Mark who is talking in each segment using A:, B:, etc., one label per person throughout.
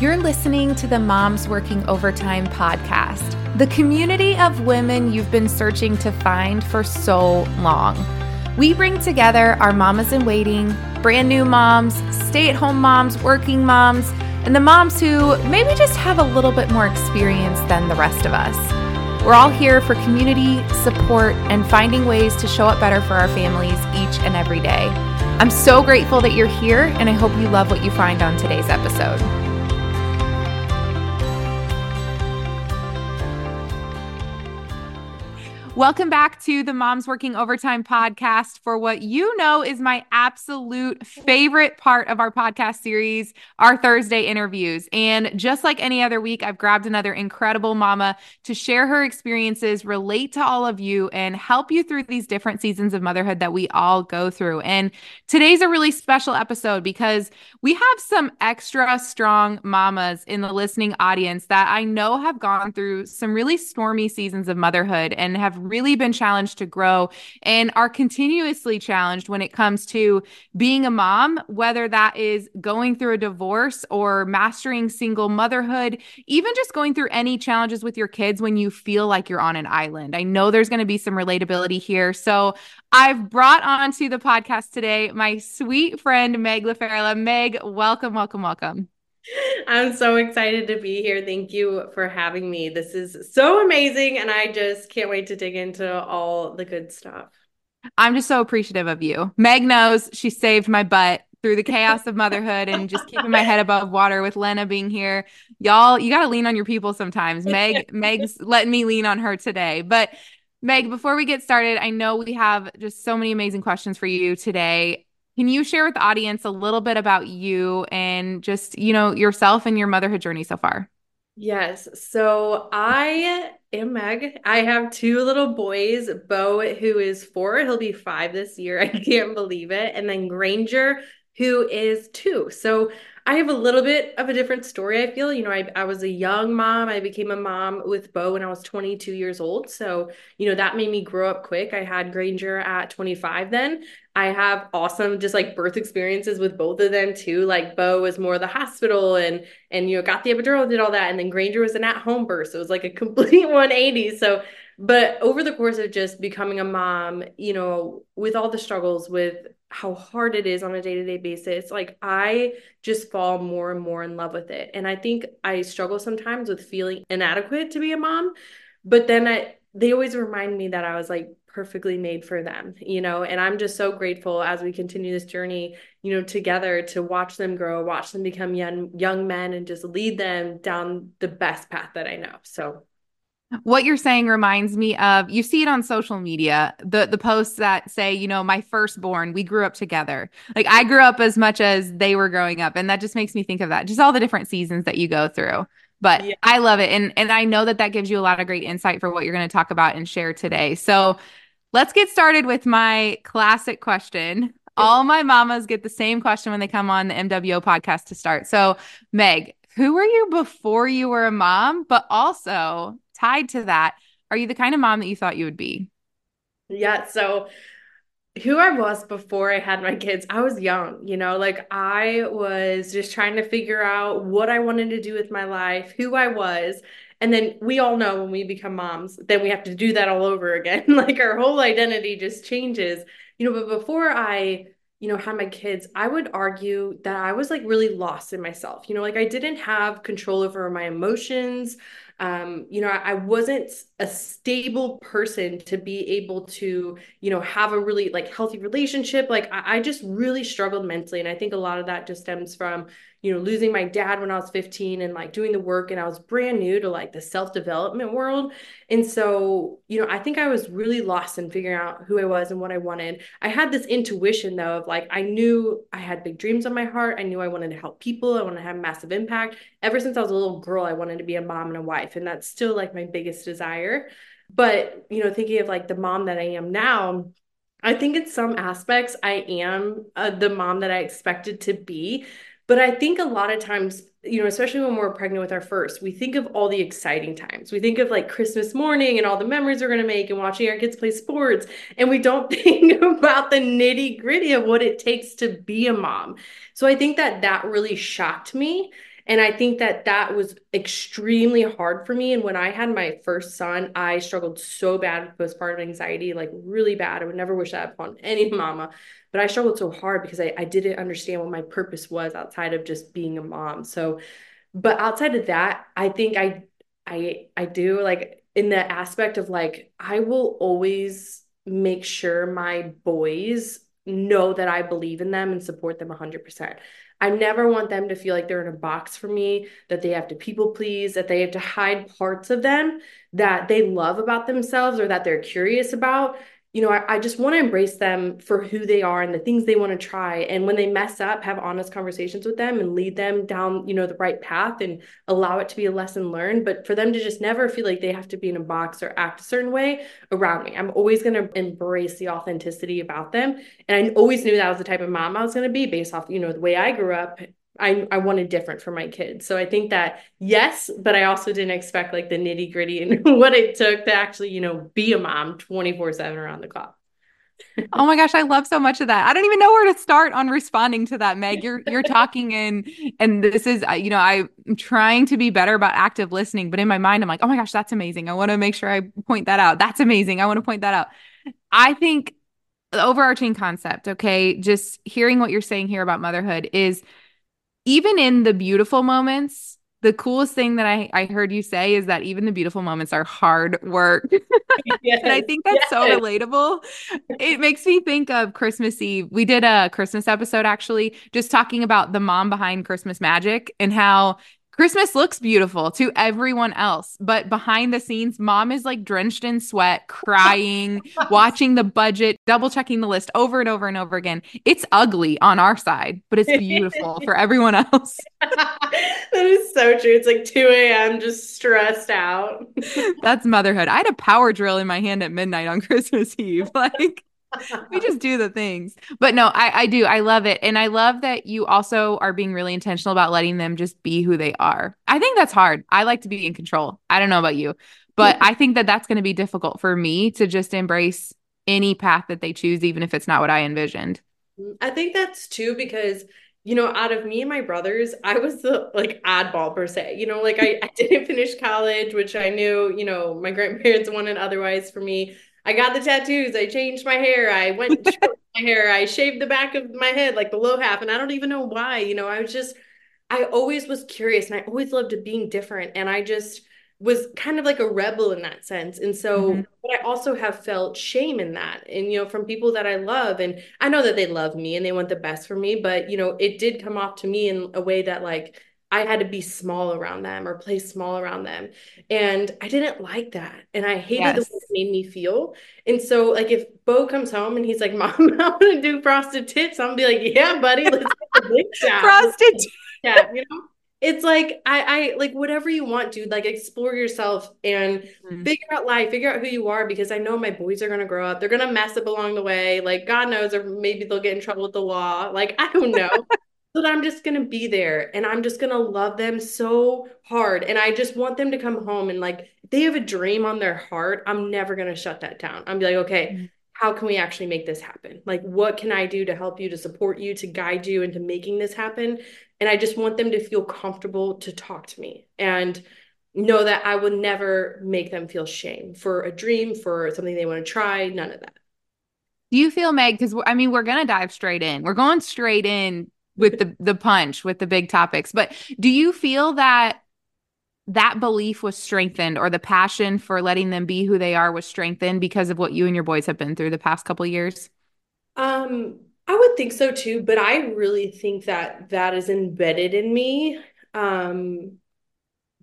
A: You're listening to the Moms Working Overtime podcast, the community of women you've been searching to find for so long. We bring together our mamas in waiting, brand new moms, stay at home moms, working moms, and the moms who maybe just have a little bit more experience than the rest of us. We're all here for community, support, and finding ways to show up better for our families each and every day. I'm so grateful that you're here, and I hope you love what you find on today's episode. Welcome back to the Moms Working Overtime podcast for what you know is my absolute favorite part of our podcast series, our Thursday interviews. And just like any other week, I've grabbed another incredible mama to share her experiences, relate to all of you, and help you through these different seasons of motherhood that we all go through. And today's a really special episode because we have some extra strong mamas in the listening audience that I know have gone through some really stormy seasons of motherhood and have really been challenged to grow and are continuously challenged when it comes to being a mom, whether that is going through a divorce or mastering single motherhood, even just going through any challenges with your kids when you feel like you're on an island. I know there's going to be some relatability here. So I've brought on to the podcast today my sweet friend, Meg LaFerla. Meg, welcome, welcome, welcome.
B: I'm so excited to be here. Thank you for having me. This is so amazing. And I just can't wait to dig into all the good stuff.
A: I'm just so appreciative of you. Meg knows she saved my butt through the chaos of motherhood and just keeping my head above water with Lena being here. Y'all, you got to lean on your people sometimes. Meg, Meg's letting me lean on her today. But Meg, before we get started, I know we have just so many amazing questions for you today. Can you share with the audience a little bit about you and just, you know, yourself and your motherhood journey so far?
B: Yes. So I am Meg. I have two little boys, Bo, who is four, he'll be five this year. I can't believe it. And then Granger, who is two. So I have a little bit of a different story. I feel, you know, I, I was a young mom. I became a mom with Bo when I was 22 years old. So, you know, that made me grow up quick. I had Granger at 25 then. I have awesome just like birth experiences with both of them too. Like Bo was more the hospital and and you know got the epidural, did all that, and then Granger was an at-home birth. So it was like a complete 180. So but over the course of just becoming a mom, you know, with all the struggles with how hard it is on a day-to-day basis like i just fall more and more in love with it and i think i struggle sometimes with feeling inadequate to be a mom but then i they always remind me that i was like perfectly made for them you know? And i'm just so grateful as we continue this journey you know together to watch them grow watch them become young young men and just lead them down the best path that i know. So.
A: What you're saying reminds me of you see it on social media the the posts that say you know my firstborn we grew up together. Like i grew up as much as they were growing up and that just makes me think of that just all the different seasons that you go through but yeah. i love it and and i know that that gives you a lot of great insight for what you're going to talk about and share today so let's get started with my classic question all my mamas get the same question when they come on the mwo podcast to start so meg who were you before you were a mom but also tied to that, are you the kind of mom that you thought you would be?
B: Yeah. So, who I was before I had my kids, I was young, you know, like I was just trying to figure out what I wanted to do with my life, who I was. And then we all know when we become moms, then we have to do that all over again. like our whole identity just changes, you know. But before I, you know, had my kids, I would argue that I was like really lost in myself. You know, like I didn't have control over my emotions um, you know, I, I wasn't a stable person to be able to, you know, have a really like healthy relationship. Like I, I just really struggled mentally. And I think a lot of that just stems from, you know, losing my dad when I was 15 and like doing the work and I was brand new to like the self-development world. And so, you know, I think I was really lost in figuring out who I was and what I wanted. I had this intuition though of like I knew I had big dreams on my heart. I knew I wanted to help people. I wanted to have massive impact. Ever since I was a little girl, I wanted to be a mom and a wife, and that's still like my biggest desire. But, you know, thinking of like the mom that I am now, I think in some aspects I am uh, the mom that I expected to be but I think a lot of times, you know, especially when we're pregnant with our first, we think of all the exciting times. We think of like Christmas morning and all the memories we're going to make and watching our kids play sports. And we don't think about the nitty gritty of what it takes to be a mom. So I think that that really shocked me And I think that that was extremely hard for me. And when I had my first son, I struggled so bad with postpartum anxiety, like really bad. I would never wish that upon any mama. But I struggled so hard because I, I didn't understand what my purpose was outside of just being a mom. So, but outside of that, I think I I I do like in the aspect of like I will always make sure my boys know that I believe in them and support them 100%. I never want them to feel like they're in a box for me, that they have to people please, that they have to hide parts of them that they love about themselves or that they're curious about you know, I, I just want to embrace them for who they are and the things they want to try. And when they mess up, have honest conversations with them and lead them down, you know, the right path and allow it to be a lesson learned. But for them to just never feel like they have to be in a box or act a certain way around me, I'm always going to embrace the authenticity about them. And I always knew that was the type of mom I was going to be based off, you know, the way I grew up I, I wanted different for my kids. So I think that yes, but I also didn't expect like the nitty gritty and what it took to actually, you know, be a mom 24 seven around the clock.
A: oh my gosh, I love so much of that. I don't even know where to start on responding to that, Meg. You're you're talking in, and this is, you know, I'm trying to be better about active listening, but in my mind, I'm like, oh my gosh, that's amazing. I want to make sure I point that out. That's amazing. I want to point that out. I think the overarching concept, okay, just hearing what you're saying here about motherhood is even in the beautiful moments, the coolest thing that I, I heard you say is that even the beautiful moments are hard work. yes, and I think that's yes. so relatable. It makes me think of Christmas Eve. We did a Christmas episode actually, just talking about the mom behind Christmas magic and how Christmas looks beautiful to everyone else, but behind the scenes, mom is like drenched in sweat, crying, watching the budget, double checking the list over and over and over again. It's ugly on our side, but it's beautiful for everyone else.
B: that is so true. It's like 2 a.m., just stressed out.
A: That's motherhood. I had a power drill in my hand at midnight on Christmas Eve. Like, we just do the things. But no, I, I do. I love it. And I love that you also are being really intentional about letting them just be who they are. I think that's hard. I like to be in control. I don't know about you, but I think that that's going to be difficult for me to just embrace any path that they choose, even if it's not what I envisioned.
B: Mm, I think that's too because you know, out of me and my brothers, I was the like oddball per se. You know, like I, I didn't finish college, which I knew, you know, my grandparents wanted otherwise for me. I got the tattoos. I changed my hair. I went short my hair. I shaved the back of my head, like the low half. And I don't even know why. You know, I was just, I always was curious and I always loved being different. And I just was kind of like a rebel in that sense. And so, mm-hmm. but I also have felt shame in that. And, you know, from people that I love. And I know that they love me and they want the best for me. But, you know, it did come off to me in a way that, like, I had to be small around them or play small around them. And I didn't like that. And I hated yes. the way it made me feel. And so, like, if Bo comes home and he's like, Mom, I want to do frosted tips, I'm gonna be like, Yeah, buddy, let's get the big
A: frosted
B: Yeah, you know? It's like I I like whatever you want, dude. Like explore yourself and mm. figure out life, figure out who you are because I know my boys are gonna grow up. They're gonna mess up along the way. Like God knows, or maybe they'll get in trouble with the law. Like I don't know. That I'm just going to be there and I'm just going to love them so hard. And I just want them to come home and like, if they have a dream on their heart, I'm never going to shut that down. I'm be like, okay, mm-hmm. how can we actually make this happen? Like, what can I do to help you, to support you, to guide you into making this happen? And I just want them to feel comfortable to talk to me and know that I would never make them feel shame for a dream, for something they want to try, none of that.
A: Do you feel, Meg? Because I mean, we're going to dive straight in. We're going straight in with the the punch with the big topics. But do you feel that that belief was strengthened or the passion for letting them be who they are was strengthened because of what you and your boys have been through the past couple years?
B: Um i would think so too but i really think that that is embedded in me um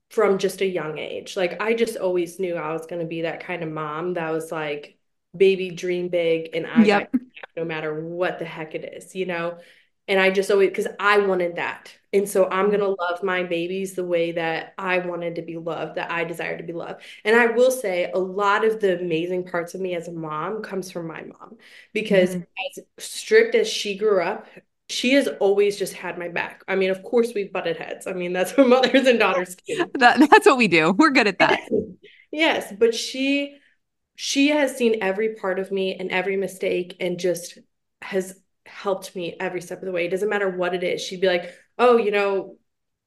B: from just a young age. Like i just always knew i was going to be that kind of mom that was like baby dream big and i yep. no matter what the heck it is you know and I just always, because I wanted that. And so I'm going to love my babies the way that I wanted to be loved, that I desired to be loved. And I will say a lot of the amazing parts of me as a mom comes from my mom because mm-hmm. as strict as she grew up, she has always just had my back. I mean, of course, we've butted heads. I mean, that's what mothers and daughters do.
A: that, that's what we do. We're good at that.
B: yes. But she, she has seen every part of me and every mistake and just has helped me every step of the way. It doesn't matter what it is. She'd be like, oh, you know,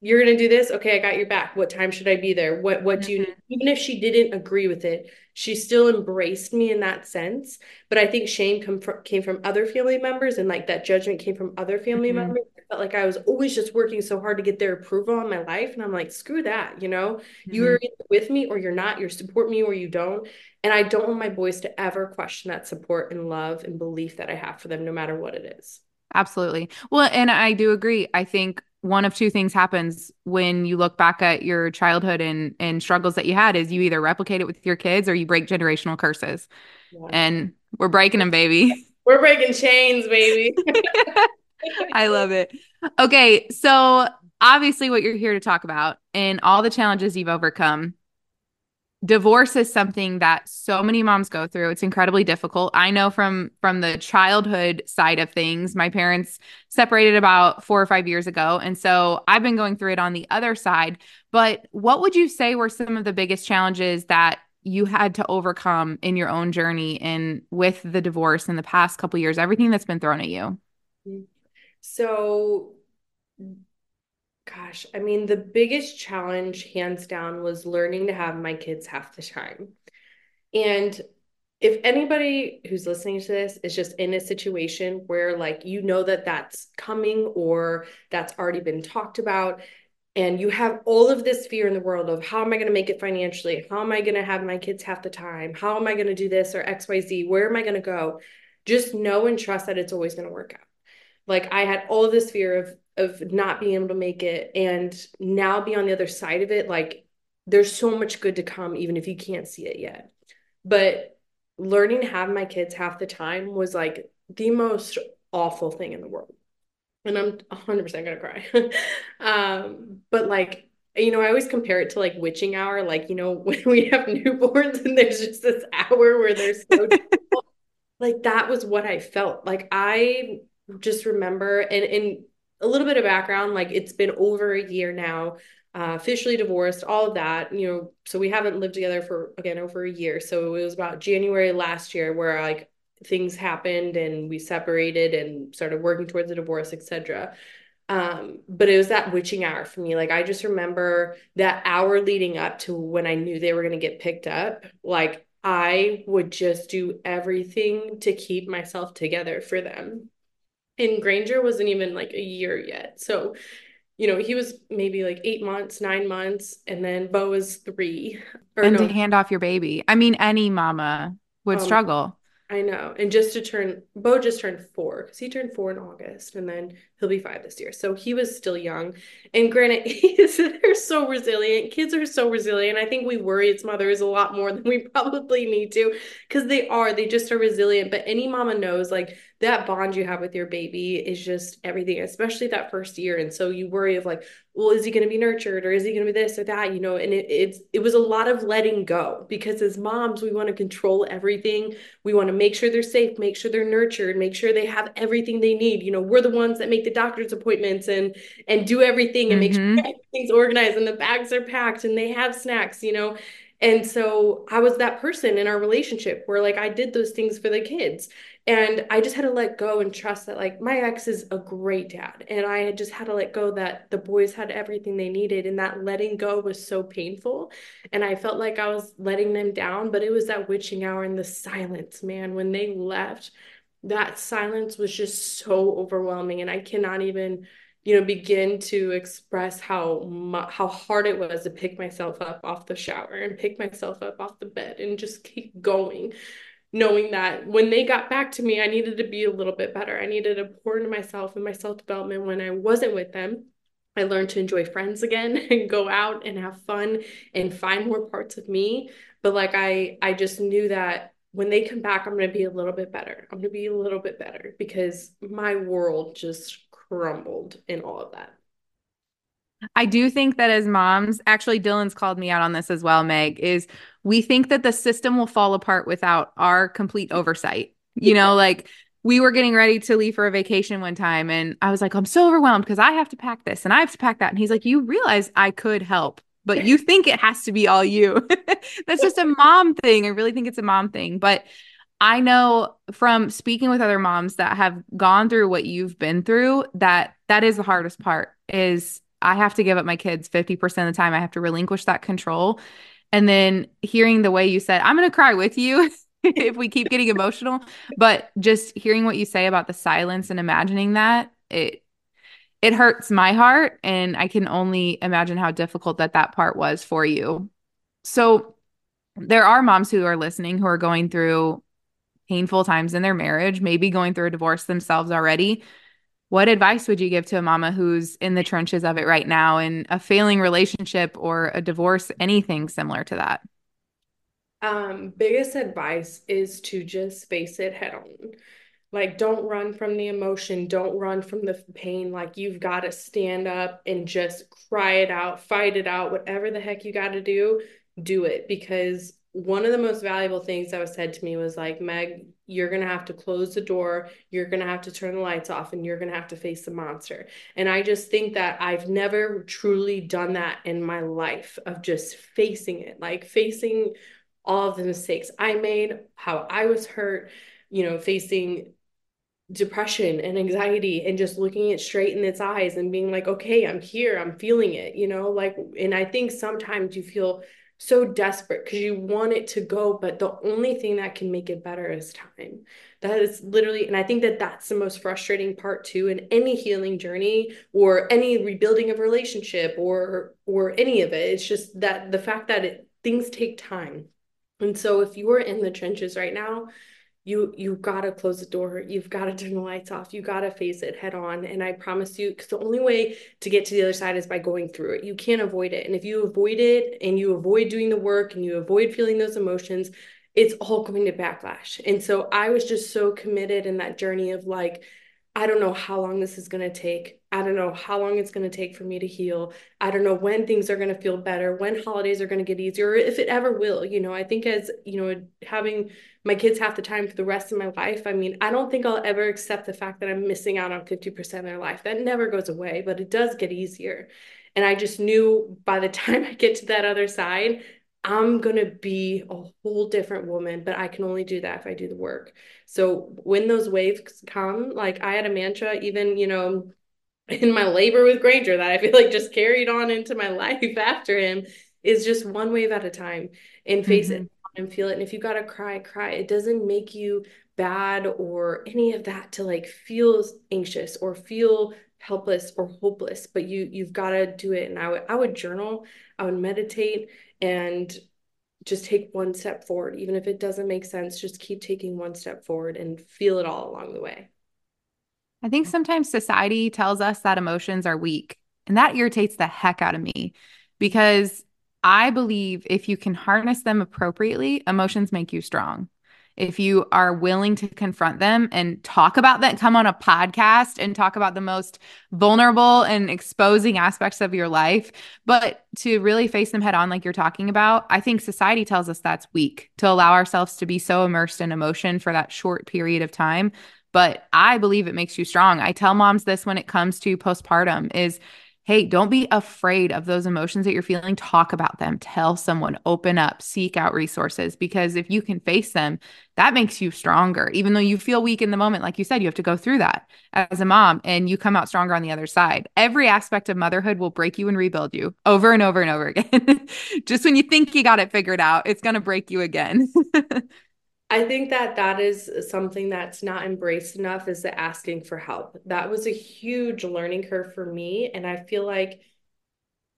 B: you're gonna do this okay i got your back what time should i be there what what do you
A: Mhm.
B: need even if she didn't agree with it she still embraced me in that sense but i think shame come from came from other family members and like that judgment came from other family
A: Mhm.
B: members Felt like i was always just working so hard to get their approval on my life and i'm like screw that you know you're
A: Mhm.
B: with me or you're not you support me or you don't and i don't want my boys to ever question that support and love and belief that i have for them no matter what it is
A: Absolutely. Well, and I do agree. I think one of two things happens when you look back at your childhood and and struggles that you had is you either replicate it with your kids or you break generational curses.
B: yeah.
A: And we're breaking them, baby.
B: we're breaking chains baby
A: I love it. Okay, so obviously what you're here to talk about and all the challenges you've overcome. Divorce is something that so many moms go through. It's incredibly difficult. I know from from the childhood side of things, my parents separated about 4 or 5 years ago, and so I've been going through it on the other side. But what would you say were some of the biggest challenges that you had to overcome in your own journey and with the divorce in the past couple years, everything that's been thrown at you? Mm-hmm.
B: So, gosh, I mean, the biggest challenge, hands down, was learning to have my kids half the time. And if anybody who's listening to this is just in a situation where, like, you know that that's coming or that's already been talked about, and you have all of this fear in the world of how am I going to make it financially? How am I going to have my kids half the time? How am I going to do this or XYZ? Where am I going to go? Just know and trust that it's always going to work out. Like I had all this fear of of not being able to make it and now be on the other side of it like there's so much good to come even if you can't see it yet. But learning to have my kids half the time was like the most awful thing in the world. And I'm 100% gonna cry. um, but like, you know, I always compare it to like witching hour, like, you know, when we have newborns and there's just this hour where they're so like that was what I felt. Like I just remember and and a little bit of background, like it's been over a year now, uh, officially divorced, all of that, you know, so we haven't lived together for again over a year. So it was about January last year where like things happened and we separated and started working towards a divorce, etc. Um, but it was that witching hour for me. Like I just remember that hour leading up to when I knew they were going to get picked up. Like I would just do everything to keep myself together for them. And Granger wasn't even like a year yet. So, you know, he was maybe like eight months, nine months, and then Bo was three. Or
A: And
B: no,
A: to hand off your baby. I mean, any mama would
B: um,
A: struggle.
B: I know. And just to turn, Bo just turned four because he turned four in August and then he'll be five this year. So he was still young. And granted, he's, they're so resilient. Kids are so resilient. I think we worry as mothers a lot more than we probably need to because they are. They just are resilient. But any mama knows like that bond you have with your baby is just everything, especially that first year. And so you worry of like, well, is he going to be nurtured or is he going to be this or that? You know, and it, it's it was a lot of letting go because as moms, we want to control everything. We want to make sure they're safe, make sure they're nurtured, make sure they have everything they need. You know, we're the ones that make the doctor's appointments and and do everything and make sure
A: Mhm.
B: everything's organized and the bags are packed and they have snacks, you know. And so I was that person in our relationship where like I did those things for the kids. And I just had to let go and trust that like my ex is a great dad. And I had just had to let go that the boys had everything they needed. And that letting go was so painful. And I felt like I was letting them down, but it was that witching hour and the silence, man. When they left, that silence was just so overwhelming. And I cannot even you know begin to express how how hard it was to pick myself up off the shower and pick myself up off the bed and just keep going knowing that when they got back to me I needed to be a little bit better. I needed to pour into myself and my self development when I wasn't with them. I learned to enjoy friends again and go out and have fun and find more parts of me. But like I I just knew that when they come back I'm going to be a little bit better. I'm going to be a little bit better because my world just crumbled in all of that.
A: I do think that as moms, actually, Dylan's called me out on this as well, Meg, is we think that the system will fall apart without our complete oversight. You know, like we were getting ready to leave for a vacation one time, and I was like, I'm so overwhelmed because I have to pack this and I have to pack that. And he's like, You realize I could help, but you think it has to be all you. That's just a mom thing. I really think it's a mom thing. But I know from speaking with other moms that have gone through what you've been through that that is the hardest part is I have to give up my kids 50% of the time. I have to relinquish that control. And then hearing the way you said, I'm going to cry with you if we keep getting emotional, but just hearing what you say about the silence and imagining that, it it hurts my heart and I can only imagine how difficult that that part was for you. So there are moms who are listening who are going through painful times in their marriage, maybe going through a divorce themselves already. What advice would you give to a mama who's in the trenches of it right now in a failing relationship or a divorce, anything similar to that?
B: Um, biggest advice is to just face it head on. Like, don't run from the emotion, don't run from the pain. Like, you've got to stand up and just cry it out, fight it out, whatever the heck you got to do, do it because one of the most valuable things that was said to me was like, Meg, you're going to have to close the door. You're going to have to turn the lights off and you're going to have to face the monster. And I just think that I've never truly done that in my life of just facing it, like facing all of the mistakes I made, how I was hurt, you know, facing depression and anxiety and just looking it straight in its eyes and being like, okay, I'm here, I'm feeling it, you know, like, and I think sometimes you feel so desperate because you want it to go but the only thing that can make it better is time. That is literally and i think that that's the most frustrating part too in any healing journey or any rebuilding of relationship or or any of it. It's just that the fact that it, things take time. And so if you are in the trenches right now you you got to close the door. You've got to turn the lights off. You got to face it head on. And i promise you because the only way to get to the other side is by going through it. You can't avoid it. And if you avoid it and you avoid doing the work and you avoid feeling those emotions it's all going to backlash. And so i was just so committed in that journey of like I don't know how long this is going to take. I don't know how long it's going to take for me to heal. I don't know when things are going to feel better, when holidays are going to get easier, if it ever will. You know, I think as, you know, having my kids half the time for the rest of my life, I mean, I don't think I'll ever accept the fact that I'm missing out on 50% of their life. That never goes away, but it does get easier. And I just knew by the time I get to that other side, I'm going to be a whole different woman, but I can only do that if I do the work. So when those waves come, like I had a mantra, even, you know, in my labor with Granger that I feel like just carried on into my life after him is just one wave at a time and face mm-hmm. it and feel it. And if you got to cry, cry. It doesn't make you bad or any of that to like feel anxious or feel helpless or hopeless, but you you've got to do it. And I would I would journal, I would meditate and just take one step forward. Even if it doesn't make sense just keep taking one step forward and feel it all along the way.
A: I think sometimes society tells us that emotions are weak and that irritates the heck out of me because i believe if you can harness them appropriately emotions make you strong if you are willing to confront them and talk about that, come on a podcast and talk about the most vulnerable and exposing aspects of your life. But to really face them head on, like you're talking about, I think society tells us that's weak to allow ourselves to be so immersed in emotion for that short period of time. But I believe it makes you strong. I tell moms this when it comes to postpartum is Hey, don't be afraid of those emotions that you're feeling. Talk about them. Tell someone, open up, seek out resources because if you can face them, that makes you stronger. Even though you feel weak in the moment, like you said, you have to go through that as a mom and you come out stronger on the other side. Every aspect of motherhood will break you and rebuild you over and over and over again. Just when you think you got it figured out, it's going to break you again.
B: I think that that is something that's not embraced enough is the asking for help. That was a huge learning curve for me. And I feel like,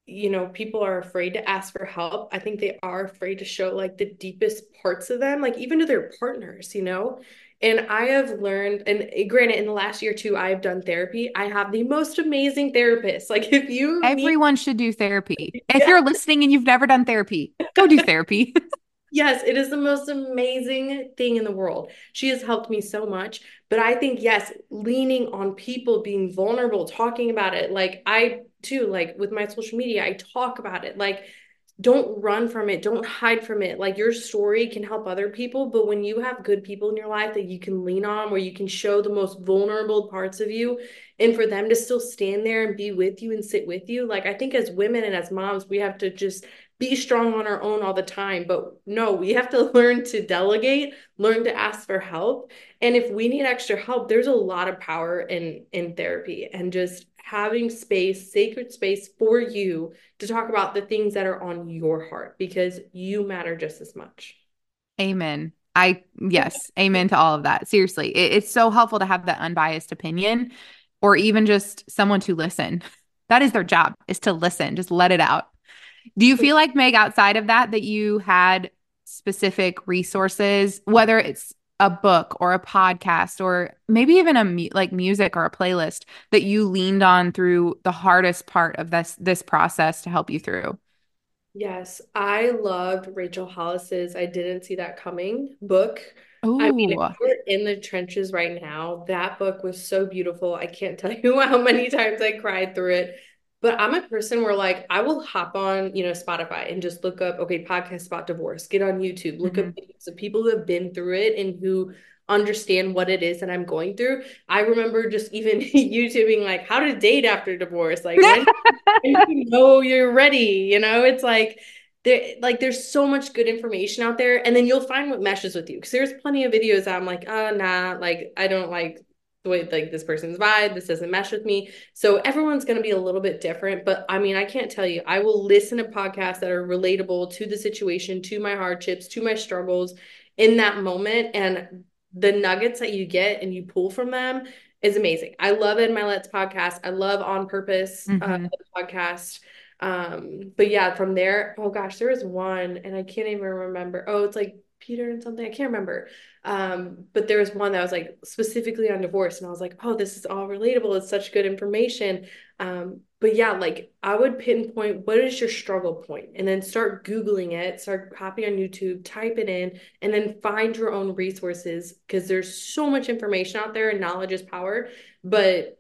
B: you know, people are afraid to ask for help. I think they are afraid to show like the deepest parts of them, like even to their partners, you know? And I have learned, and granted, in the last year too, I have done therapy. I have the most amazing therapist. Like, if you,
A: everyone need- should do therapy. If yeah. you're listening and you've never done therapy, go do therapy.
B: Yes, it is the most amazing thing in the world. She has helped me so much. But I think, yes, leaning on people, being vulnerable, talking about it. Like, I too, like with my social media, I talk about it. Like, don't run from it. Don't hide from it. Like, your story can help other people. But when you have good people in your life that you can lean on, where you can show the most vulnerable parts of you, and for them to still stand there and be with you and sit with you, like, I think as women and as moms, we have to just be strong on our own all the time. But no, we have to learn to delegate, learn to ask for help. And if we need extra help, there's a lot of power in in therapy and just having space, sacred space for you to talk about the things that are on your heart because you matter just as much.
A: Amen. I, yes, amen to all of that. Seriously, it, it's so helpful to have that unbiased opinion or even just someone to listen. That is their job, is to listen, just let it out. Do you feel like, Meg, outside of that, that you had specific resources, whether it's a book or a podcast or maybe even a mu- like music or a playlist that you leaned on through the hardest part of this this process to help you through?
B: Yes, I loved Rachel Hollis's I Didn't See That Coming book. Ooh. I mean, we're in the trenches right now, that book was so beautiful. I can't tell you how many times I cried through it. But I'm a person where like I will hop on, you know, Spotify and just look up, okay, podcast about divorce, get on YouTube, look mm-hmm. up videos of people who have been through it and who understand what it is that I'm going through. I remember just even YouTubing like how to date after divorce, like when, when you know you're ready, you know, it's like there like there's so much good information out there and then you'll find what meshes with you because there's plenty of videos I'm like, oh nah, like I don't like the way like this person's vibe this doesn't mesh with me. So everyone's going to be a little bit different but i mean i can't tell you. I will listen to podcasts that are relatable to the situation to my hardships to my struggles in that moment and the nuggets that you get and you pull from them is amazing. I love Ed Mylett's podcast. I love on purpose uh, mm-hmm. uh, podcast. Um but yeah from there oh gosh there was one and i can't even remember. Oh it's like peter and something i can't remember um, but there was one that was like specifically on divorce, and I was like, oh, this is all relatable. It's such good information. Um, but yeah, like I would pinpoint what is your struggle point and then start Googling it, start copying on YouTube, type it in, and then find your own resources because there's so much information out there and knowledge is power. But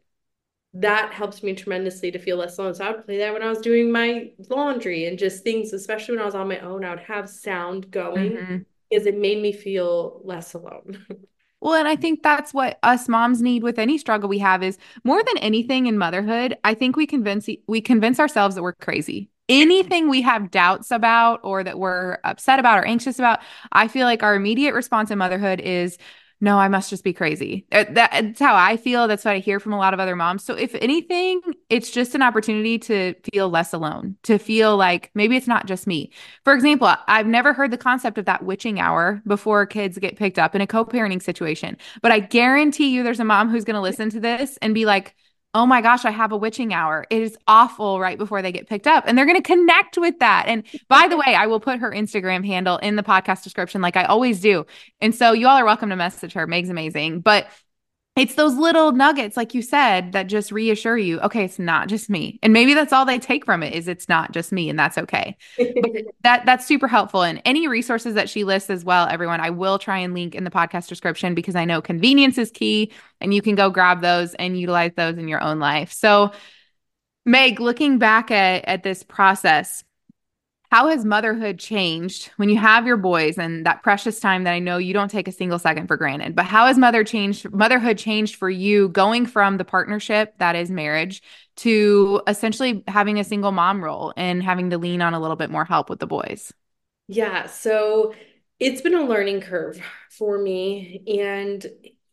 B: that helps me tremendously to feel less alone. So I would play that when I was doing my laundry and just things, especially when I was on my own, I would have sound going. Mm-hmm because it made me feel less alone.
A: Well, and I think that's what us moms need with any struggle we have is more than anything in motherhood, I think we convince we convince ourselves that we're crazy. Anything we have doubts about or that we're upset about or anxious about, I feel like our immediate response in motherhood is no, I must just be crazy. Uh, that's how I feel. That's what I hear from a lot of other moms. So, if anything, it's just an opportunity to feel less alone, to feel like maybe it's not just me. For example, I've never heard the concept of that witching hour before kids get picked up in a co parenting situation, but I guarantee you there's a mom who's going to listen to this and be like, oh my gosh, I have a witching hour. It is awful right before they get picked up. And they're going to connect with that. And by the way, I will put her Instagram handle in the podcast description like I always do. And so you all are welcome to message her. Meg's amazing. But it's those little nuggets like you said that just reassure you okay it's not just me. And maybe that's all they take from it is it's not just me and that's okay. But that that's super helpful and any resources that she lists as well everyone i will try and link in the podcast description because i know convenience is key and you can go grab those and utilize those in your own life. So meg looking back at at this process how has motherhood changed when you have your boys and that precious time that I know you don't take a single second for granted? But how has mother changed motherhood changed for you going from the partnership that is marriage to essentially having a single mom role and having to lean on a little bit more help with the boys?
B: Yeah, so it's been a learning curve for me and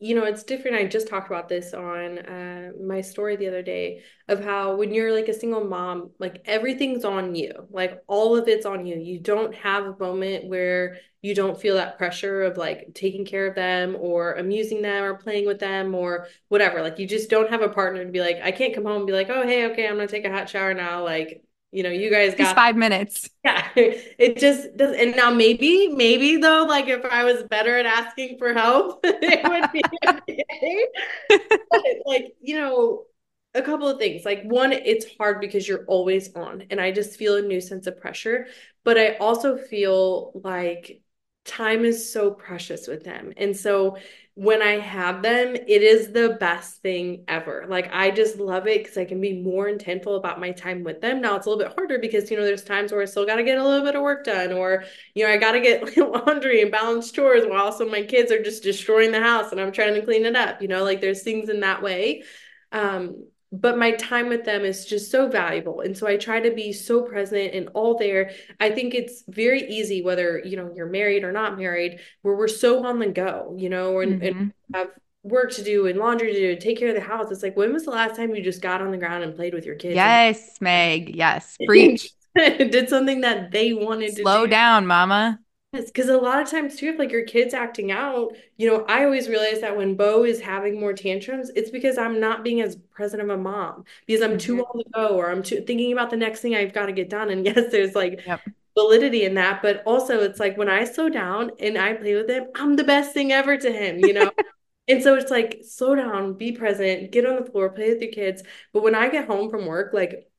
B: you know, it's different. I just talked about this on uh, my story the other day of how when you're like a single mom, like everything's on you, like all of it's on you. You don't have a moment where you don't feel that pressure of like taking care of them or amusing them or playing with them or whatever. Like you just don't have a partner to be like, I can't come home and be like, oh, hey, okay, I'm gonna take a hot shower now. Like, you know, you guys got
A: five minutes.
B: Yeah. It just does. And now maybe, maybe though, like if I was better at asking for help, it would be okay. but like, you know, a couple of things. Like one, it's hard because you're always on. And I just feel a new sense of pressure. But I also feel like time is so precious with them. And so when I have them, it is the best thing ever. Like I just love it because I can be more intentful about my time with them. Now it's a little bit harder because you know there's times where I still got to get a little bit of work done, or you know I got to get laundry and balance chores while also my kids are just destroying the house and I'm trying to clean it up. You know, like there's things in that way. Um, but my time with them is just so valuable and so i try to be so present and all there i think it's very easy whether you know you're married or not married where we're so on the go you know and, mm-hmm. and have work to do and laundry to do, and take care of the house. It's like, when was the last time you just got on the ground and played with your kids?
A: Yes, Meg. Yes. Preach.
B: did something that they wanted
A: Slow to Slow down, mama.
B: Because a lot of times too, if like your kid's acting out, you know, I always realize that when Bo is having more tantrums, it's because I'm not being as present of a mom because I'm mm-hmm. too on the go or I'm too thinking about the next thing I've got to get done. And yes, there's like yep. validity in that, but also it's like when I slow down and I play with him, I'm the best thing ever to him, you know. and so it's like slow down, be present, get on the floor, play with your kids. But when I get home from work, like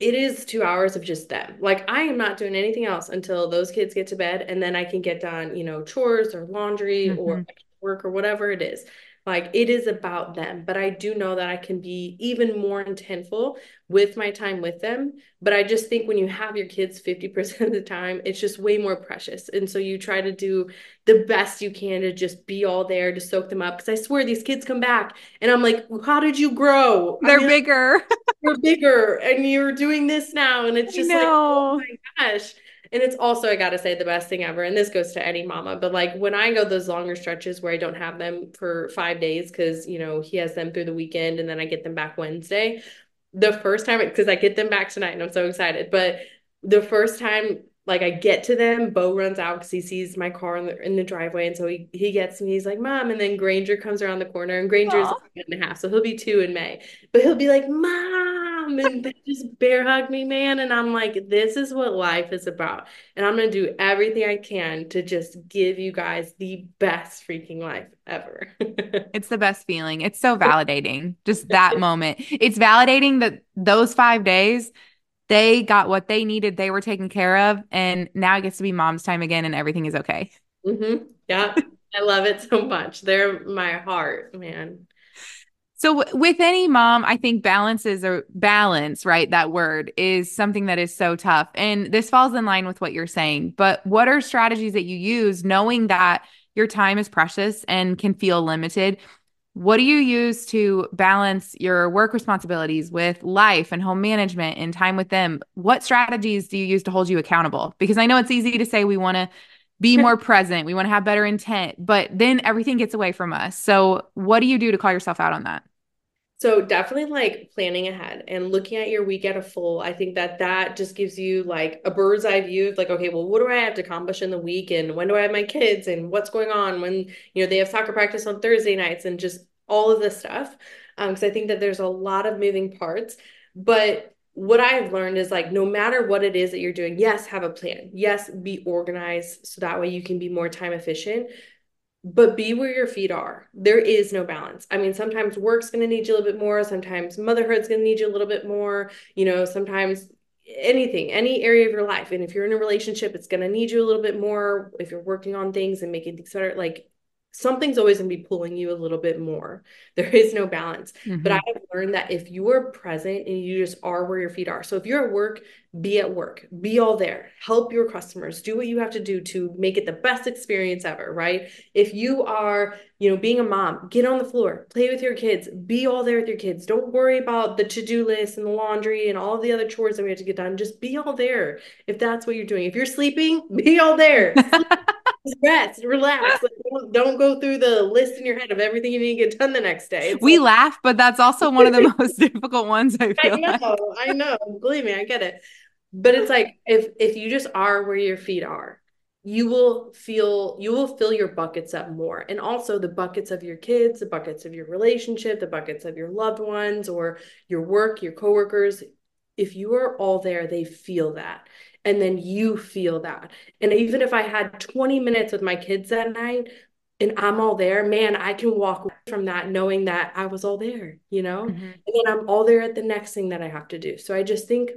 B: it is two hours of just them. Like I am not doing anything else until those kids get to bed and then I can get done, you know, chores or laundry mm-hmm. or work or whatever it is. Like it is about them, but I do know that I can be even more intentful with my time with them. But I just think when you have your kids 50% of the time, it's just way more precious. And so you try to do the best you can to just be all there to soak them up. Cause I swear these kids come back and I'm like, how did you grow?
A: They're I mean, bigger.
B: you're bigger and you're doing this now. And it's just like, oh my gosh. And it's also, I gotta say, the best thing ever. And this goes to any mama, but like when I go those longer stretches where I don't have them for five days because, you know, he has them through the weekend and then I get them back Wednesday. The first time, because I get them back tonight and I'm so excited, but the first time like I get to them, Bo runs out because he sees my car in the, in the driveway. And so he, he gets me, he's like, Mom. And then Granger comes around the corner and Granger's a and a half. So he'll be two in May. But he'll be like, Mom. And they just bear hug me, man. And I'm like, this is what life is about. And I'm going to do everything I can to just give you guys the best freaking life ever.
A: it's the best feeling. It's so validating, just that moment. It's validating that those five days they got what they needed, they were taken care of, and now it gets to be mom's time again, and everything is okay.
B: Mm-hmm. Yeah, I love it so much. They're my heart, man.
A: So with any mom, I think balance is a balance, right? That word is something that is so tough. And this falls in line with what you're saying. But what are strategies that you use knowing that your time is precious and can feel limited? What do you use to balance your work responsibilities with life and home management and time with them? What strategies do you use to hold you accountable? Because I know it's easy to say we want to be more present, we want to have better intent, but then everything gets away from us. So, what do you do to call yourself out on that?
B: So definitely like planning ahead and looking at your week at a full. I think that that just gives you like a bird's eye view of like, okay, well, what do I have to accomplish in the week and when do I have my kids and what's going on when, you know, they have soccer practice on Thursday nights and just all of this stuff. Um, because I think that there's a lot of moving parts. But what I've learned is like no matter what it is that you're doing, yes, have a plan. Yes, be organized so that way you can be more time efficient but be where your feet are. There is no balance. I mean, sometimes work's going to need you a little bit more. Sometimes motherhood's going to need you a little bit more. You know, sometimes anything, any area of your life. And if you're in a relationship, it's going to need you a little bit more. If you're working on things and making things better, like something's always going to be pulling you a little bit more. There is no balance. Mm-hmm. But I have learned that if you are present and you just are where your feet are. So if you're at work, be at work, be all there, help your customers, do what you have to do to make it the best experience ever, right? If you are, you know, being a mom, get on the floor, play with your kids, be all there with your kids. Don't worry about the to-do list and the laundry and all the other chores that we have to get done. Just be all there. If that's what you're doing. If you're sleeping, be all there. rest, relax. Like, don't, don't, go through the list in your head of everything you need to get done the next day.
A: It's we like, laugh, but that's also one of the most difficult ones. I feel.
B: I know,
A: like.
B: I know. Believe me, I get it. But it's like if if you just are where your feet are, you will feel you will fill your buckets up more and also the buckets of your kids the buckets of your relationship the buckets of your loved ones or your work your coworkers if you are all there they feel that and then you feel that. And even if I had 20 minutes with my kids that night and I'm all there, man, I can walk from that knowing that I was all there, you know? Mm-hmm. And then I'm all there at the next thing that I have to do. So I just think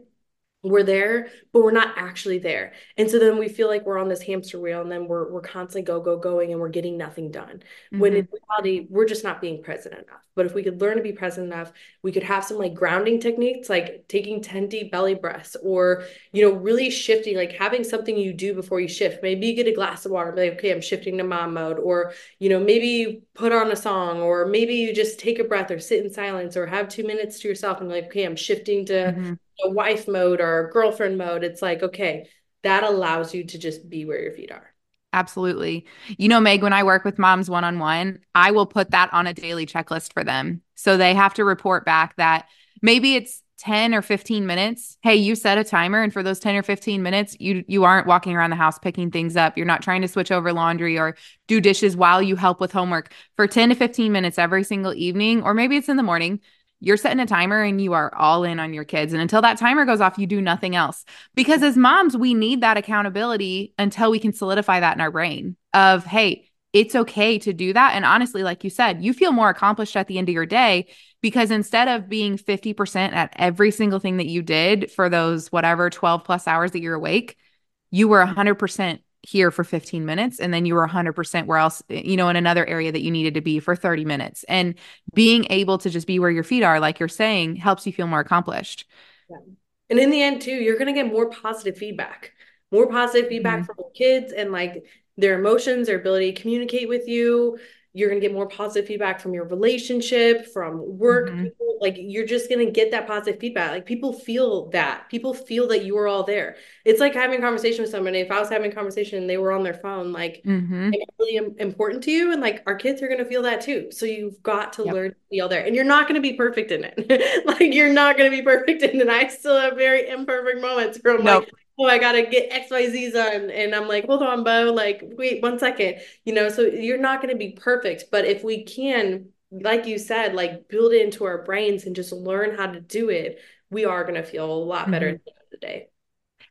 B: we're there but we're not actually there. And so then we feel like we're on this hamster wheel and then we're, we're constantly go go going and we're getting nothing done. Mm-hmm. when in reality we're just not being present enough. But if we could learn to be present enough we could have some like grounding techniques like taking 10 deep belly breaths or you know really shifting like having something you do before you shift. Maybe you get a glass of water and be like okay i'm shifting to mom mode or you know maybe you put on a song or maybe you just take a breath or sit in silence or have two minutes to yourself and be like okay i'm shifting to mm-hmm a wife mode or girlfriend mode, it's like, okay, that allows you to just be where your feet are.
A: Absolutely. You know, Meg, when I work with moms one on one, I will put that on a daily checklist for them. So they have to report back that maybe it's 10 or 15 minutes. Hey, you set a timer and for those 10 or 15 minutes, you you aren't walking around the house picking things up. You're not trying to switch over laundry or do dishes while you help with homework. For 10 to 15 minutes every single evening or maybe it's in the morning, you're setting a timer and you are all in on your kids. And until that timer goes off, you do nothing else. Because as moms, we need that accountability until we can solidify that in our brain of, hey, it's okay to do that. And honestly, like you said, you feel more accomplished at the end of your day because instead of being 50% at every single thing that you did for those whatever 12 plus hours that you're awake, you were 100% here for 15 minutes and then you were 100% where else you know in another area that you needed to be for 30 minutes and being able to just be where your feet are like you're saying helps you feel more accomplished
B: yeah. and in the end too you're going to get more positive feedback more positive feedback mm-hmm. from kids and like their emotions their ability to communicate with you you're going to get more positive feedback from your relationship from work mm-hmm. people, like you're just going to get that positive feedback. Like people feel that. People feel that you are all there. It's like having a conversation with somebody. If i was having a conversation and they were on their phone like mm-hmm. it's really important to you? And like our kids are going to feel that too. So you've got to yep. learn to be all there. And you're not going to be perfect in it. Like you're not going to be perfect in it. I still have very imperfect moments from nope. like oh, I gotta get XYZ done. And I'm like, hold on, Bo, like, wait one second. You know, so you're not gonna be perfect. But if we can, like you said, like build it into our brains and just learn how to do it, we are gonna feel a lot better mm-hmm. at the end of the day.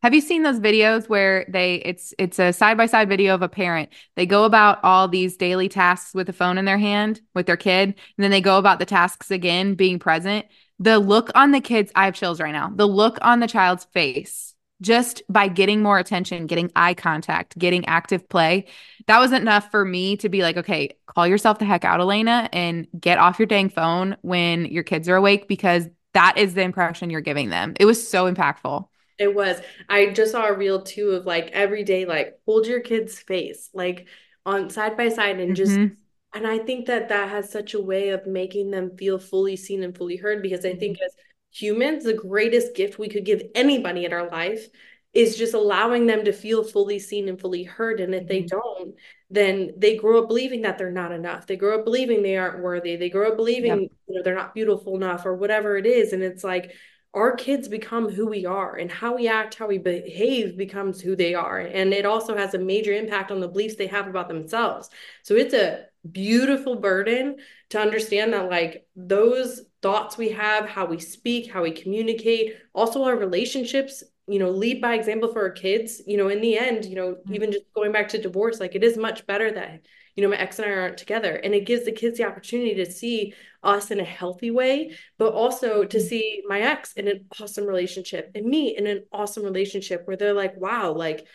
A: Have you seen those videos where they it's it's a side by side video of a parent. They go about all these daily tasks with a phone in their hand with their kid, and then they go about the tasks again being present. The look on the kids, I have chills right now. The look on the child's face just by getting more attention, getting eye contact, getting active play, that was enough for me to be like, okay, call yourself the heck out, Alanna, and get off your dang phone when your kids are awake because that is the impression you're giving them. It was so impactful.
B: It was. I just saw a reel too of like every day, like hold your kid's face, like on side by side, and just. Mm-hmm. And I think that that has such a way of making them feel fully seen and fully heard because I think mm-hmm. as humans, the greatest gift we could give anybody in our life is just allowing them to feel fully seen and fully heard. And if they mm-hmm. don't, then they grow up believing that they're not enough. They grow up believing they aren't worthy. They grow up believing yep. you know they're not beautiful enough or whatever it is. And it's like our kids become who we are and how we act, how we behave becomes who they are. And it also has a major impact on the beliefs they have about themselves. So it's a beautiful burden to understand that like those thoughts we have, how we speak, how we communicate, also our relationships, you know, lead by example for our kids. You know, in the end, you know, mm-hmm. even just going back to divorce, like it is much better that, you know, my ex and I aren't together. And it gives the kids the opportunity to see us in a healthy way, but also to mm-hmm. see my ex in an awesome relationship and me in an awesome relationship where they're like, wow, like,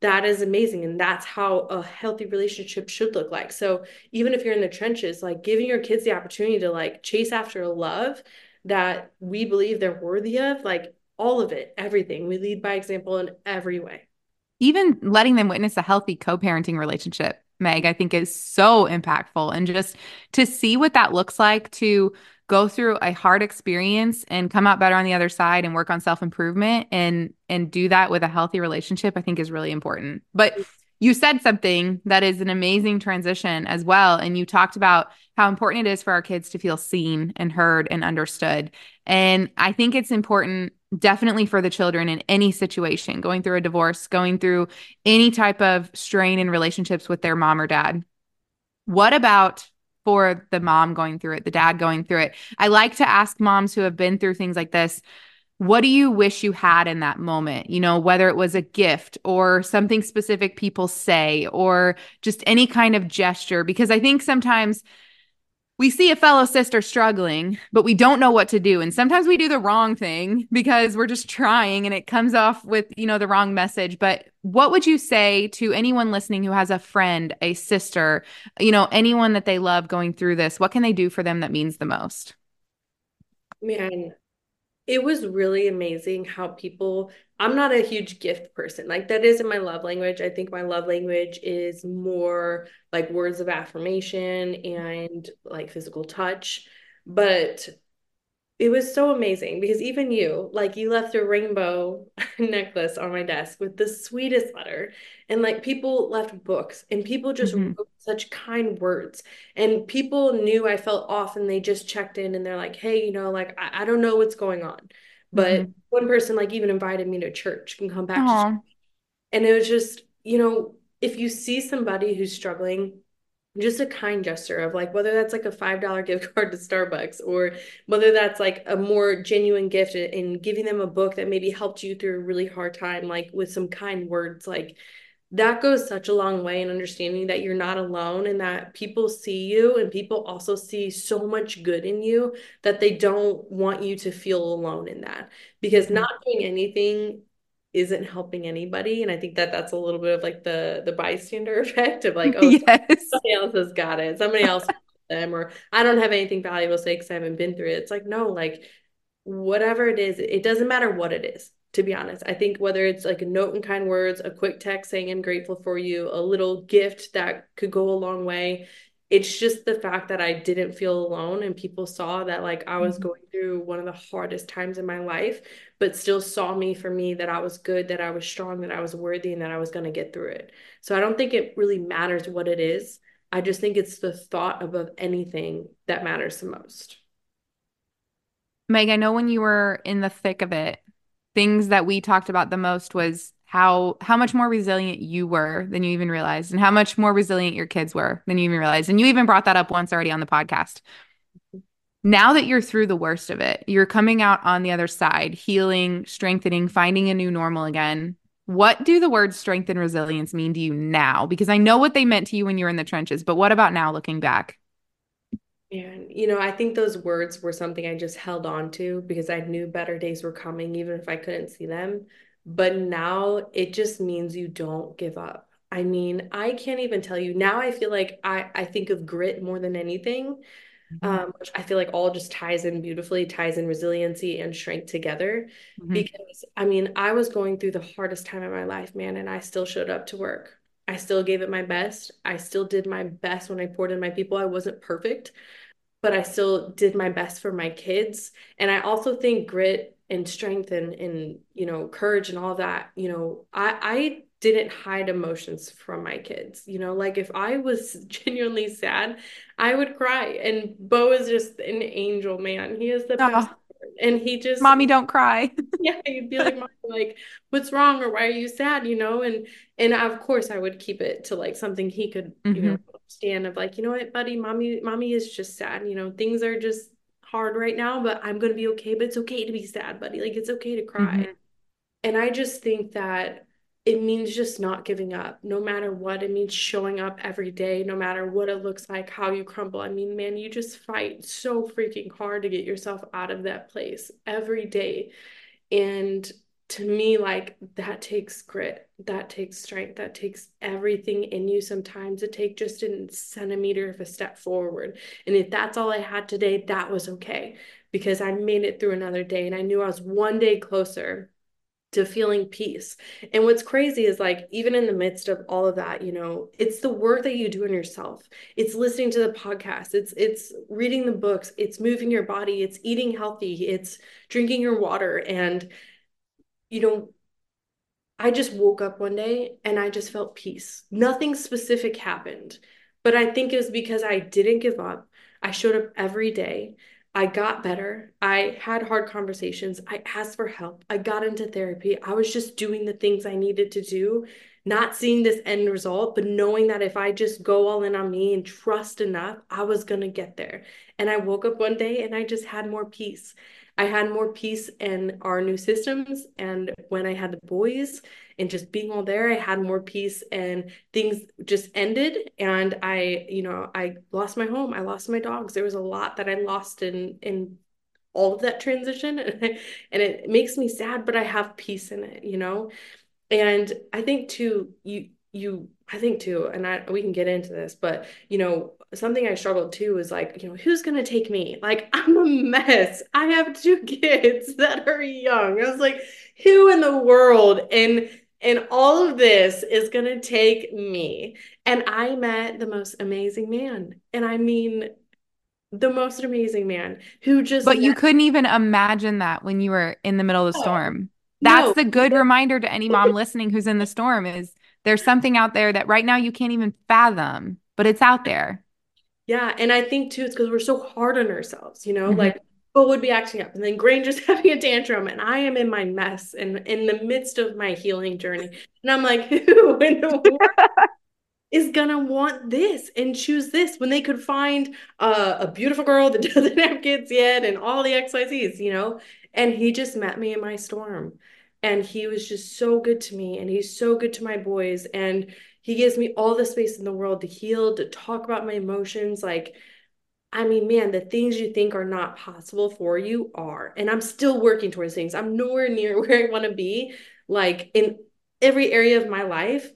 B: that is amazing and that's how a healthy relationship should look like. So even if you're in the trenches like giving your kids the opportunity to like chase after a love that we believe they're worthy of like all of it everything. We lead by example in every way.
A: Even letting them witness a healthy co-parenting relationship meg i think is so impactful and just to see what that looks like to go through a hard experience and come out better on the other side and work on self-improvement and and do that with a healthy relationship i think is really important. But you said something that is an amazing transition as well and you talked about how important it is for our kids to feel seen and heard and understood. And i think it's important definitely for the children in any situation going through a divorce going through any type of strain in relationships with their mom or dad. What about for the mom going through it, the dad going through it. I like to ask moms who have been through things like this, what do you wish you had in that moment? You know, whether it was a gift or something specific people say or just any kind of gesture, because I think sometimes we see a fellow sister struggling, but we don't know what to do. And sometimes we do the wrong thing because we're just trying and it comes off with, you know, the wrong message. But what would you say to anyone listening who has a friend, a sister, you know, anyone that they love going through this? What can they do for them that means the most?
B: Man, it was really amazing how people I'm not a huge gift person. Like that isn't my love language. I think my love language is more like words of affirmation and like physical touch. But it was so amazing because even you, like you left a rainbow necklace on my desk with the sweetest letter. And like people left books and people just
A: Mm-hmm.
B: wrote such kind words. And people knew I felt off and they just checked in and they're like, hey, you know, like I, I don't know what's going on. But
A: Mm-hmm.
B: one person like even invited me to church, can come back And it was just, you know, if you see somebody who's struggling, just a kind gesture of like whether that's like a five dollar gift card to Starbucks or whether that's like a more genuine gift in giving them a book that maybe helped you through a really hard time, like with some kind words, like that goes such a long way in understanding that you're not alone and that people see you and people also see so much good in you that they don't want you to feel alone in that because
A: Mm-hmm.
B: not doing anything isn't helping anybody and i think that that's a little bit of like the the bystander effect of like oh
A: yes.
B: somebody else has got it somebody else them or i don't have anything valuable to say because i haven't been through it it's like no like whatever it is it doesn't matter what it is to be honest i think whether it's like a note in kind words a quick text saying i'm grateful for you a little gift that could go a long way it's just the fact that I didn't feel alone and people saw that like I was
A: Mm-hmm.
B: going through one of the hardest times in my life, but still saw me for me that I was good, that I was strong, that I was worthy, and that I was going to get through it. So I don't think it really matters what it is. I just think it's the thought above anything that matters the most.
A: Meg, I know when you were in the thick of it, things that we talked about the most was how how much more resilient you were than you even realized, and how much more resilient your kids were than you even realized. And you even brought that up once already on the podcast. Now that you're through the worst of it, you're coming out on the other side, healing, strengthening, finding a new normal again. What do the words strength and resilience mean to you now? Because I know what they meant to you when you were in the trenches, but what about now looking back?
B: And, you know, I think those words were something I just held on to because I knew better days were coming, even if I couldn't see them. But now it just means you don't give up. I mean, I can't even tell you. Now I feel like I, I think of grit more than anything,
A: Mhm.
B: um, which I feel like all just ties in beautifully, ties in resiliency and strength together.
A: Mhm.
B: Because, I mean, I was going through the hardest time of my life, man, and I still showed up to work. I still gave it my best. I still did my best when I poured in my people. I wasn't perfect but I still did my best for my kids. And I also think grit and strength and and you know courage and all that, you know, I I didn't hide emotions from my kids. You know, like if I was genuinely sad, I would cry. And Bo is just an angel, man. He is the best.
A: Oh,
B: And he just
A: mommy, don't cry.
B: yeah, you'd be like, like, what's wrong or why are you sad? You know, and and of course I would keep it to like something he could, you know,
A: hmm
B: understand of like, you know what, buddy, mommy, mommy is just sad. You know, things are just hard right now, but I'm gonna be okay. But it's okay to be sad, buddy. Like it's okay to cry.
A: hmm
B: And I just think that it means just not giving up, no matter what. It means showing up every day, no matter what it looks like, how you crumble. I mean, man, you just fight so freaking hard to get yourself out of that place every day. And to me, like that takes grit, that takes strength, that takes everything in you sometimes to take just a centimeter of a step forward. And if that's all I had today, that was okay because I made it through another day and I knew I was one day closer to feeling peace. And what's crazy is like, even in the midst of all of that, you know, it's the work that you do in yourself. It's listening to the podcast. It's it's reading the books. It's moving your body. It's eating healthy. It's drinking your water. And, you know, I just woke up one day and I just felt peace. Nothing specific happened, but I think it was because I didn't give up. I showed up every day. I got better. I had hard conversations. I asked for help. I got into therapy. I was just doing the things I needed to do, not seeing this end result, but knowing that if I just go all in on me and trust enough, I was going to get there. And I woke up one day and I just had more peace. I had more peace in our new systems. And when I had the boys and just being all there, I had more peace and things just ended. And I, you know, I lost my home. I lost my dogs. There was a lot that I lost in in all of that transition. And, and it makes me sad, but I have peace in it, you know? And I think too, you you I think too, and I we can get into this, but you know, something I struggled too is like, you know, who's gonna take me? Like I'm a mess. I have two kids that are young. I was like, who in the world and and all of this is gonna take me. And I met the most amazing man. And I mean, the most amazing man who just
A: But you couldn't even imagine that when you were in the middle of the
B: no,
A: storm. That's
B: no.
A: the good reminder to any mom listening who's in the storm is there's something out there that right now you can't even fathom, but it's out there.
B: Yeah, and I think too, it's because we're so hard on ourselves, you know,
A: Mhm.
B: like Bo would be acting up and then Granger's having a tantrum and I am in my mess and in the midst of my healing journey. And I'm like, who in the world is gonna want this and choose this when they could find uh, a beautiful girl that doesn't have kids yet and all the XYZs, you know? And he just met me in my storm. And he was just so good to me and he's so good to my boys. And he gives me all the space in the world to heal, to talk about my emotions. Like, I mean, man, the things you think are not possible for you are. And I'm still working towards things. I'm nowhere near where I want to be, like in every area of my life,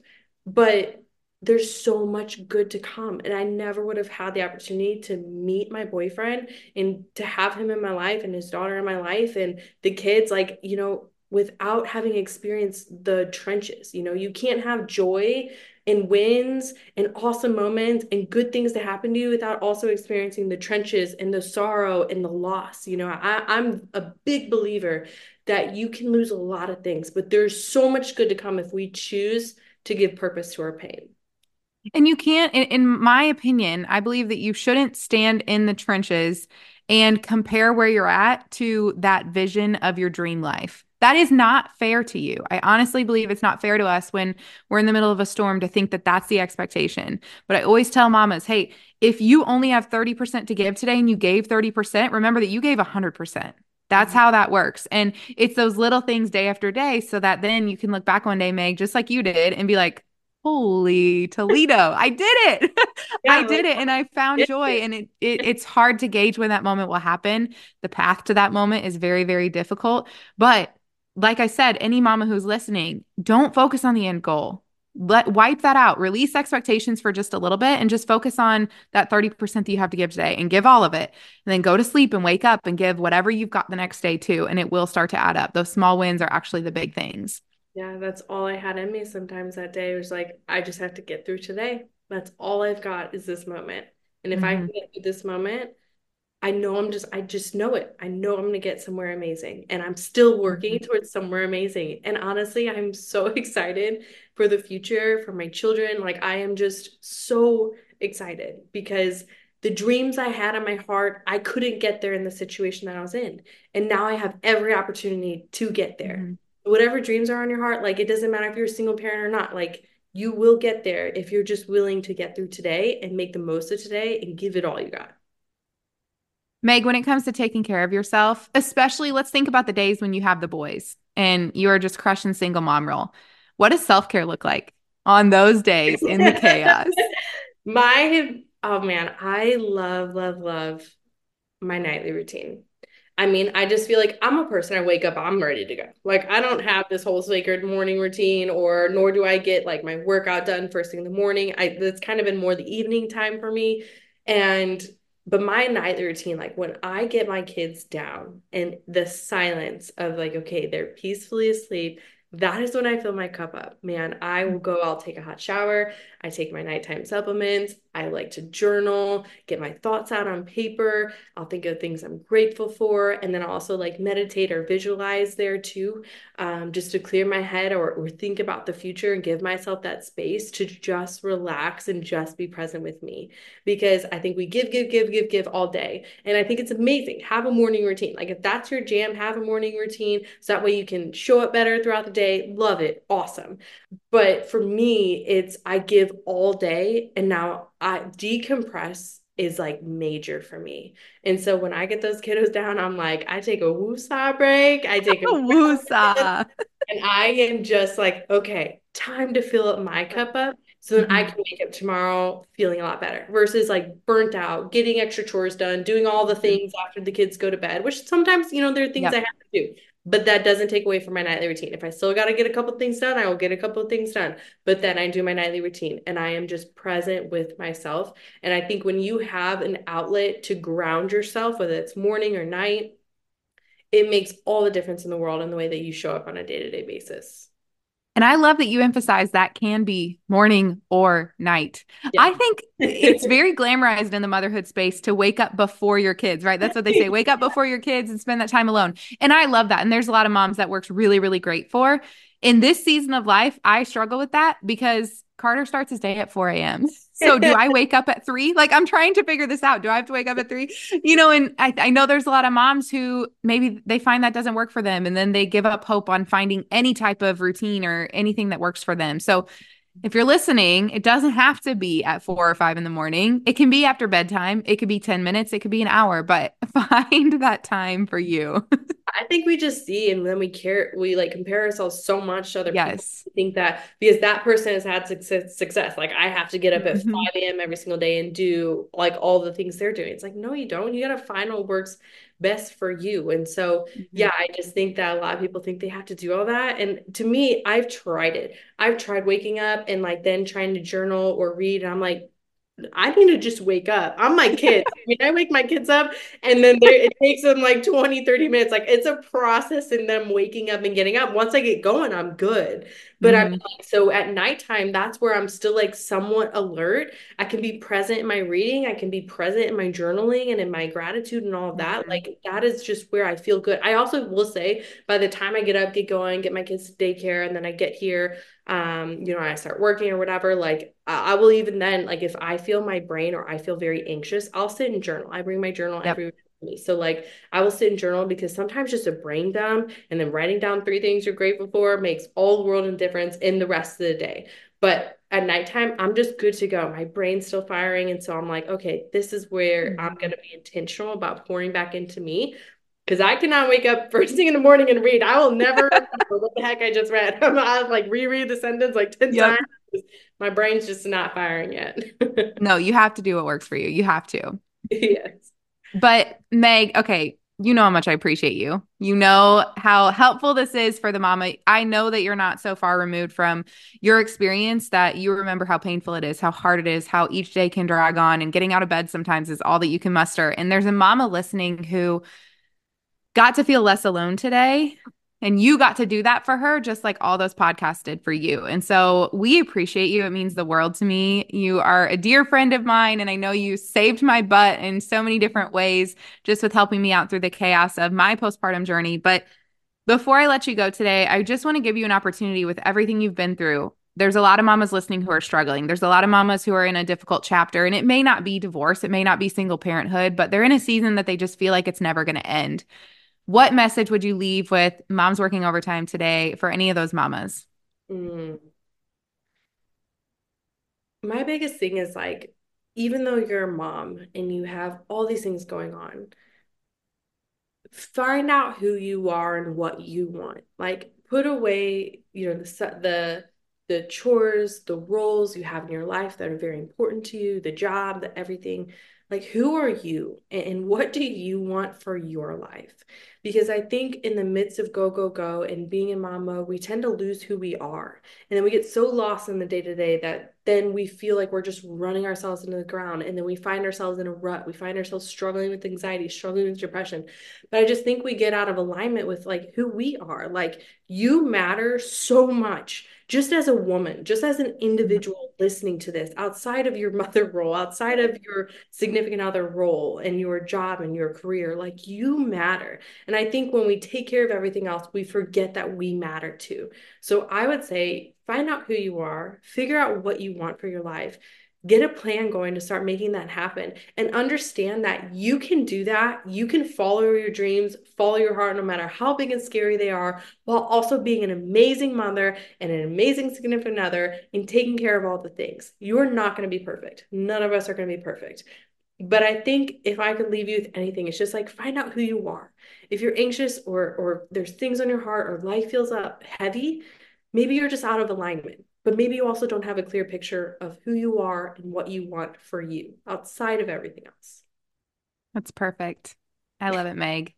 B: but there's so much good to come. And I never would have had the opportunity to meet my boyfriend and to have him in my life and his daughter in my life and the kids, like, you know, without having experienced the trenches. You know, you can't have joy and wins and awesome moments and good things to happen to you without also experiencing the trenches and the sorrow and the loss. You know, I, I'm a big believer that you can lose a lot of things, but there's so much good to come if we choose to give purpose to our pain.
A: And you can't, in, in my opinion, I believe that you shouldn't stand in the trenches and compare where you're at to that vision of your dream life. That is not fair to you. I honestly believe it's not fair to us when we're in the middle of a storm to think that that's the expectation. But I always tell mamas, hey, if you only have 30% to give today and you gave 30%, remember that you gave 100%. That's mm-hmm. how that works. And it's those little things day after day so that then you can look back one day, Meg, just like you did, and be like, holy Toledo, I did it.
B: Yeah,
A: I did it and I found joy. And it, it it's hard to gauge when that moment will happen. The path to that moment is very, very difficult. But like I said, any mama who's listening, don't focus on the end goal. Let wipe that out. Release expectations for just a little bit and just focus on that 30% that you have to give today and give all of it. And then go to sleep and wake up and give whatever you've got the next day too. And it will start to add up. Those small wins are actually the big things.
B: Yeah, that's all I had in me sometimes that day. It was like, I just have to get through today. That's all I've got is this moment. And if I mm-hmm.
A: can
B: get through this moment, I know I'm just, I just know it. I know I'm going to get somewhere amazing. And I'm still working
A: Mhm.
B: towards somewhere amazing. And honestly, I'm so excited for the future, for my children. Like, I am just so excited because the dreams I had in my heart, I couldn't get there in the situation that I was in. And now I have every opportunity to get there.
A: Mhm.
B: Whatever dreams are on your heart, like, it doesn't matter if you're a single parent or not. Like, you will get there if you're just willing to get through today and make the most of today and give it all you got.
A: Meg, when it comes to taking care of yourself, especially let's think about the days when you have the boys and you are just crushing single mom role. What does self care look like on those days in the chaos?
B: My, oh man, I love, love, love my nightly routine. I mean, I just feel like I'm a person, I wake up, I'm ready to go. Like, I don't have this whole sacred morning routine, or nor do I get like my workout done first thing in the morning. I, that's kind of been more the evening time for me. And, but my nightly routine, like when I get my kids down and the silence of like, okay, they're peacefully asleep, that is when I fill my cup up. Man, I will go, I'll take a hot shower. I take my nighttime supplements. I like to journal, get my thoughts out on paper. I'll think of things I'm grateful for. And then I'll also like meditate or visualize there too, um, just to clear my head or, or think about the future and give myself that space to just relax and just be present with me. Because I think we give, give, give, give, give all day. And I think it's amazing. Have a morning routine. Like if that's your jam, have a morning routine. So that way you can show up better throughout the day. Love it. Awesome. But for me, it's I give all day and now I decompress is like major for me. And so when I get those kiddos down, I'm like, I take a woosah break, I take a
A: Woosah.
B: and I am just like, okay, time to fill up my cup up so then I
A: Mhm.
B: can wake up tomorrow feeling a lot better versus like burnt out, getting extra chores done, doing all the things after the kids go to bed, which sometimes, you know, there are things I have to do, but that doesn't take away from my nightly routine. If I still got to get a couple things done, I will get a couple things done, but then I do my nightly routine and I am just present with myself. And I think when you have an outlet to ground yourself, whether it's morning or night, it makes all the difference in the world in the way that you show up on a day-to-day basis.
A: And I love that you emphasize that can be morning or night. Yeah. I think it's very glamorized in the motherhood space to wake up before your kids, right? That's what they say wake up before your kids and spend that time alone. And I love that. And there's a lot of moms that works really, really great for. In this season of life, I struggle with that because Carter starts his day at 4 a.m. So do I wake up at three? Like I'm trying to figure this out. Do I have to wake up at three? You know, and I, I know there's a lot of moms who maybe they find that doesn't work for them and then they give up hope on finding any type of routine or anything that works for them. So if you're listening, it doesn't have to be at four or five in the morning. It can be after bedtime. It could be 10 minutes. It could be an hour, but find that time for you.
B: I think we just see and then we care, we like compare ourselves so much to other
A: yes.
B: people. think that because that person has had success, success, like I have to get up at mm-hmm. 5 a.m. every single day and do like all the things they're doing. It's like, no, you don't. You got to find what works best for you. And so, mm-hmm. yeah, I just think that a lot of people think they have to do all that. And to me, I've tried it. I've tried waking up and like then trying to journal or read. And I'm like, I need to just wake up. I'm my kids. I mean, I wake my kids up and then it takes them like 20, 30 minutes. Like it's a process in them waking up and getting up. Once I get going, I'm good. But mm-hmm. I'm like, so at nighttime, that's where I'm still like somewhat alert. I can be present in my reading. I can be present in my journaling and in my gratitude and all of that. Mm-hmm. Like that is just where I feel good. I also will say by the time I get up, get going, get my kids to daycare, and then I get here, um, you know, I start working or whatever, like I will even then, like if I feel my brain or I feel very anxious, I'll sit and journal. I bring my journal yep. every me. So like I will sit and journal because sometimes just a brain dump and then writing down three things you're grateful for makes all the world of difference in the rest of the day. But at nighttime, I'm just good to go. My brain's still firing. And so I'm like, okay, this is where mm-hmm. I'm gonna be intentional about pouring back into me because I cannot wake up first thing in the morning and read. I will never what the heck I just read. I'm I'll like reread the sentence like 10 yep. times. My brain's just not firing yet.
A: no, you have to do what works for you. You have to.
B: Yes.
A: But Meg, okay, you know how much I appreciate you. You know how helpful this is for the mama. I know that you're not so far removed from your experience that you remember how painful it is, how hard it is, how each day can drag on, and getting out of bed sometimes is all that you can muster. And there's a mama listening who got to feel less alone today. And you got to do that for her, just like all those podcasts did for you. And so we appreciate you. It means the world to me. You are a dear friend of mine. And I know you saved my butt in so many different ways, just with helping me out through the chaos of my postpartum journey. But before I let you go today, I just want to give you an opportunity with everything you've been through. There's a lot of mamas listening who are struggling. There's a lot of mamas who are in a difficult chapter, and it may not be divorce, it may not be single parenthood, but they're in a season that they just feel like it's never going to end. What message would you leave with moms working overtime today for any of those mamas? Mm.
B: My biggest thing is like, even though you're a mom and you have all these things going on, find out who you are and what you want. Like, put away, you know, the the the chores, the roles you have in your life that are very important to you, the job, the everything. Like, who are you and what do you want for your life? Because I think in the midst of go, go, go and being in mom mode, we tend to lose who we are. And then we get so lost in the day to day that then we feel like we're just running ourselves into the ground. And then we find ourselves in a rut. We find ourselves struggling with anxiety, struggling with depression. But I just think we get out of alignment with like who we are. Like, you matter so much just as a woman, just as an mm-hmm. individual listening to this, outside of your mother role, outside of your significant other role and your job and your career, like you matter. And I think when we take care of everything else, we forget that we matter too. So I would say find out who you are, figure out what you want for your life, get a plan going to start making that happen and understand that you can do that. You can follow your dreams, follow your heart, no matter how big and scary they are, while also being an amazing mother and an amazing significant other and taking care of all the things. You're not going to be perfect. None of us are going to be perfect. But I think if I could leave you with anything, it's just like find out who you are. If you're anxious or or there's things on your heart or life feels up heavy, maybe you're just out of alignment but maybe you also don't have a clear picture of who you are and what you want for you outside of everything else.
A: That's perfect. I love it, Meg.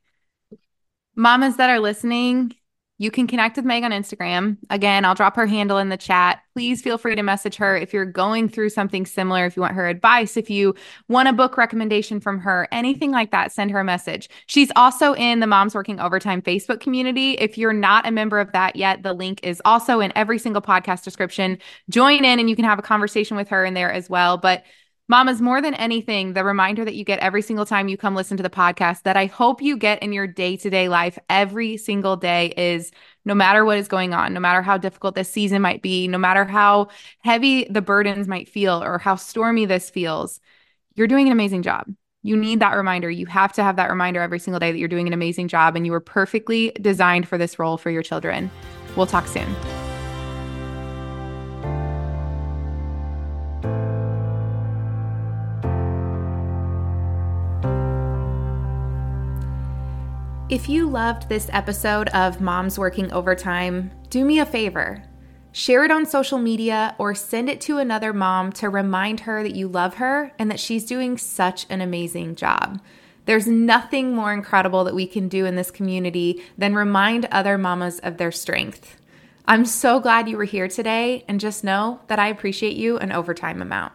A: Mamas that are listening, you can connect with Meg on Instagram. Again, I'll drop her handle in the chat. Please feel free to message her if you're going through something similar, if you want her advice, if you want a book recommendation from her, anything like that, send her a message. She's also in the Moms Working Overtime Facebook community. If you're not a member of that yet, the link is also in every single podcast description. Join in and you can have a conversation with her in there as well. But Mamas, more than anything, the reminder that you get every single time you come listen to the podcast that I hope you get in your day to day life every single day is no matter what is going on, no matter how difficult this season might be, no matter how heavy the burdens might feel or how stormy this feels, you're doing an amazing job. You need that reminder. You have to have that reminder every single day that you're doing an amazing job and you were perfectly designed for this role for your children. We'll talk soon. If you loved this episode of Moms Working Overtime, do me a favor. Share it on social media or send it to another mom to remind her that you love her and that she's doing such an amazing job. There's nothing more incredible that we can do in this community than remind other mamas of their strength. I'm so glad you were here today, and just know that I appreciate you an overtime amount.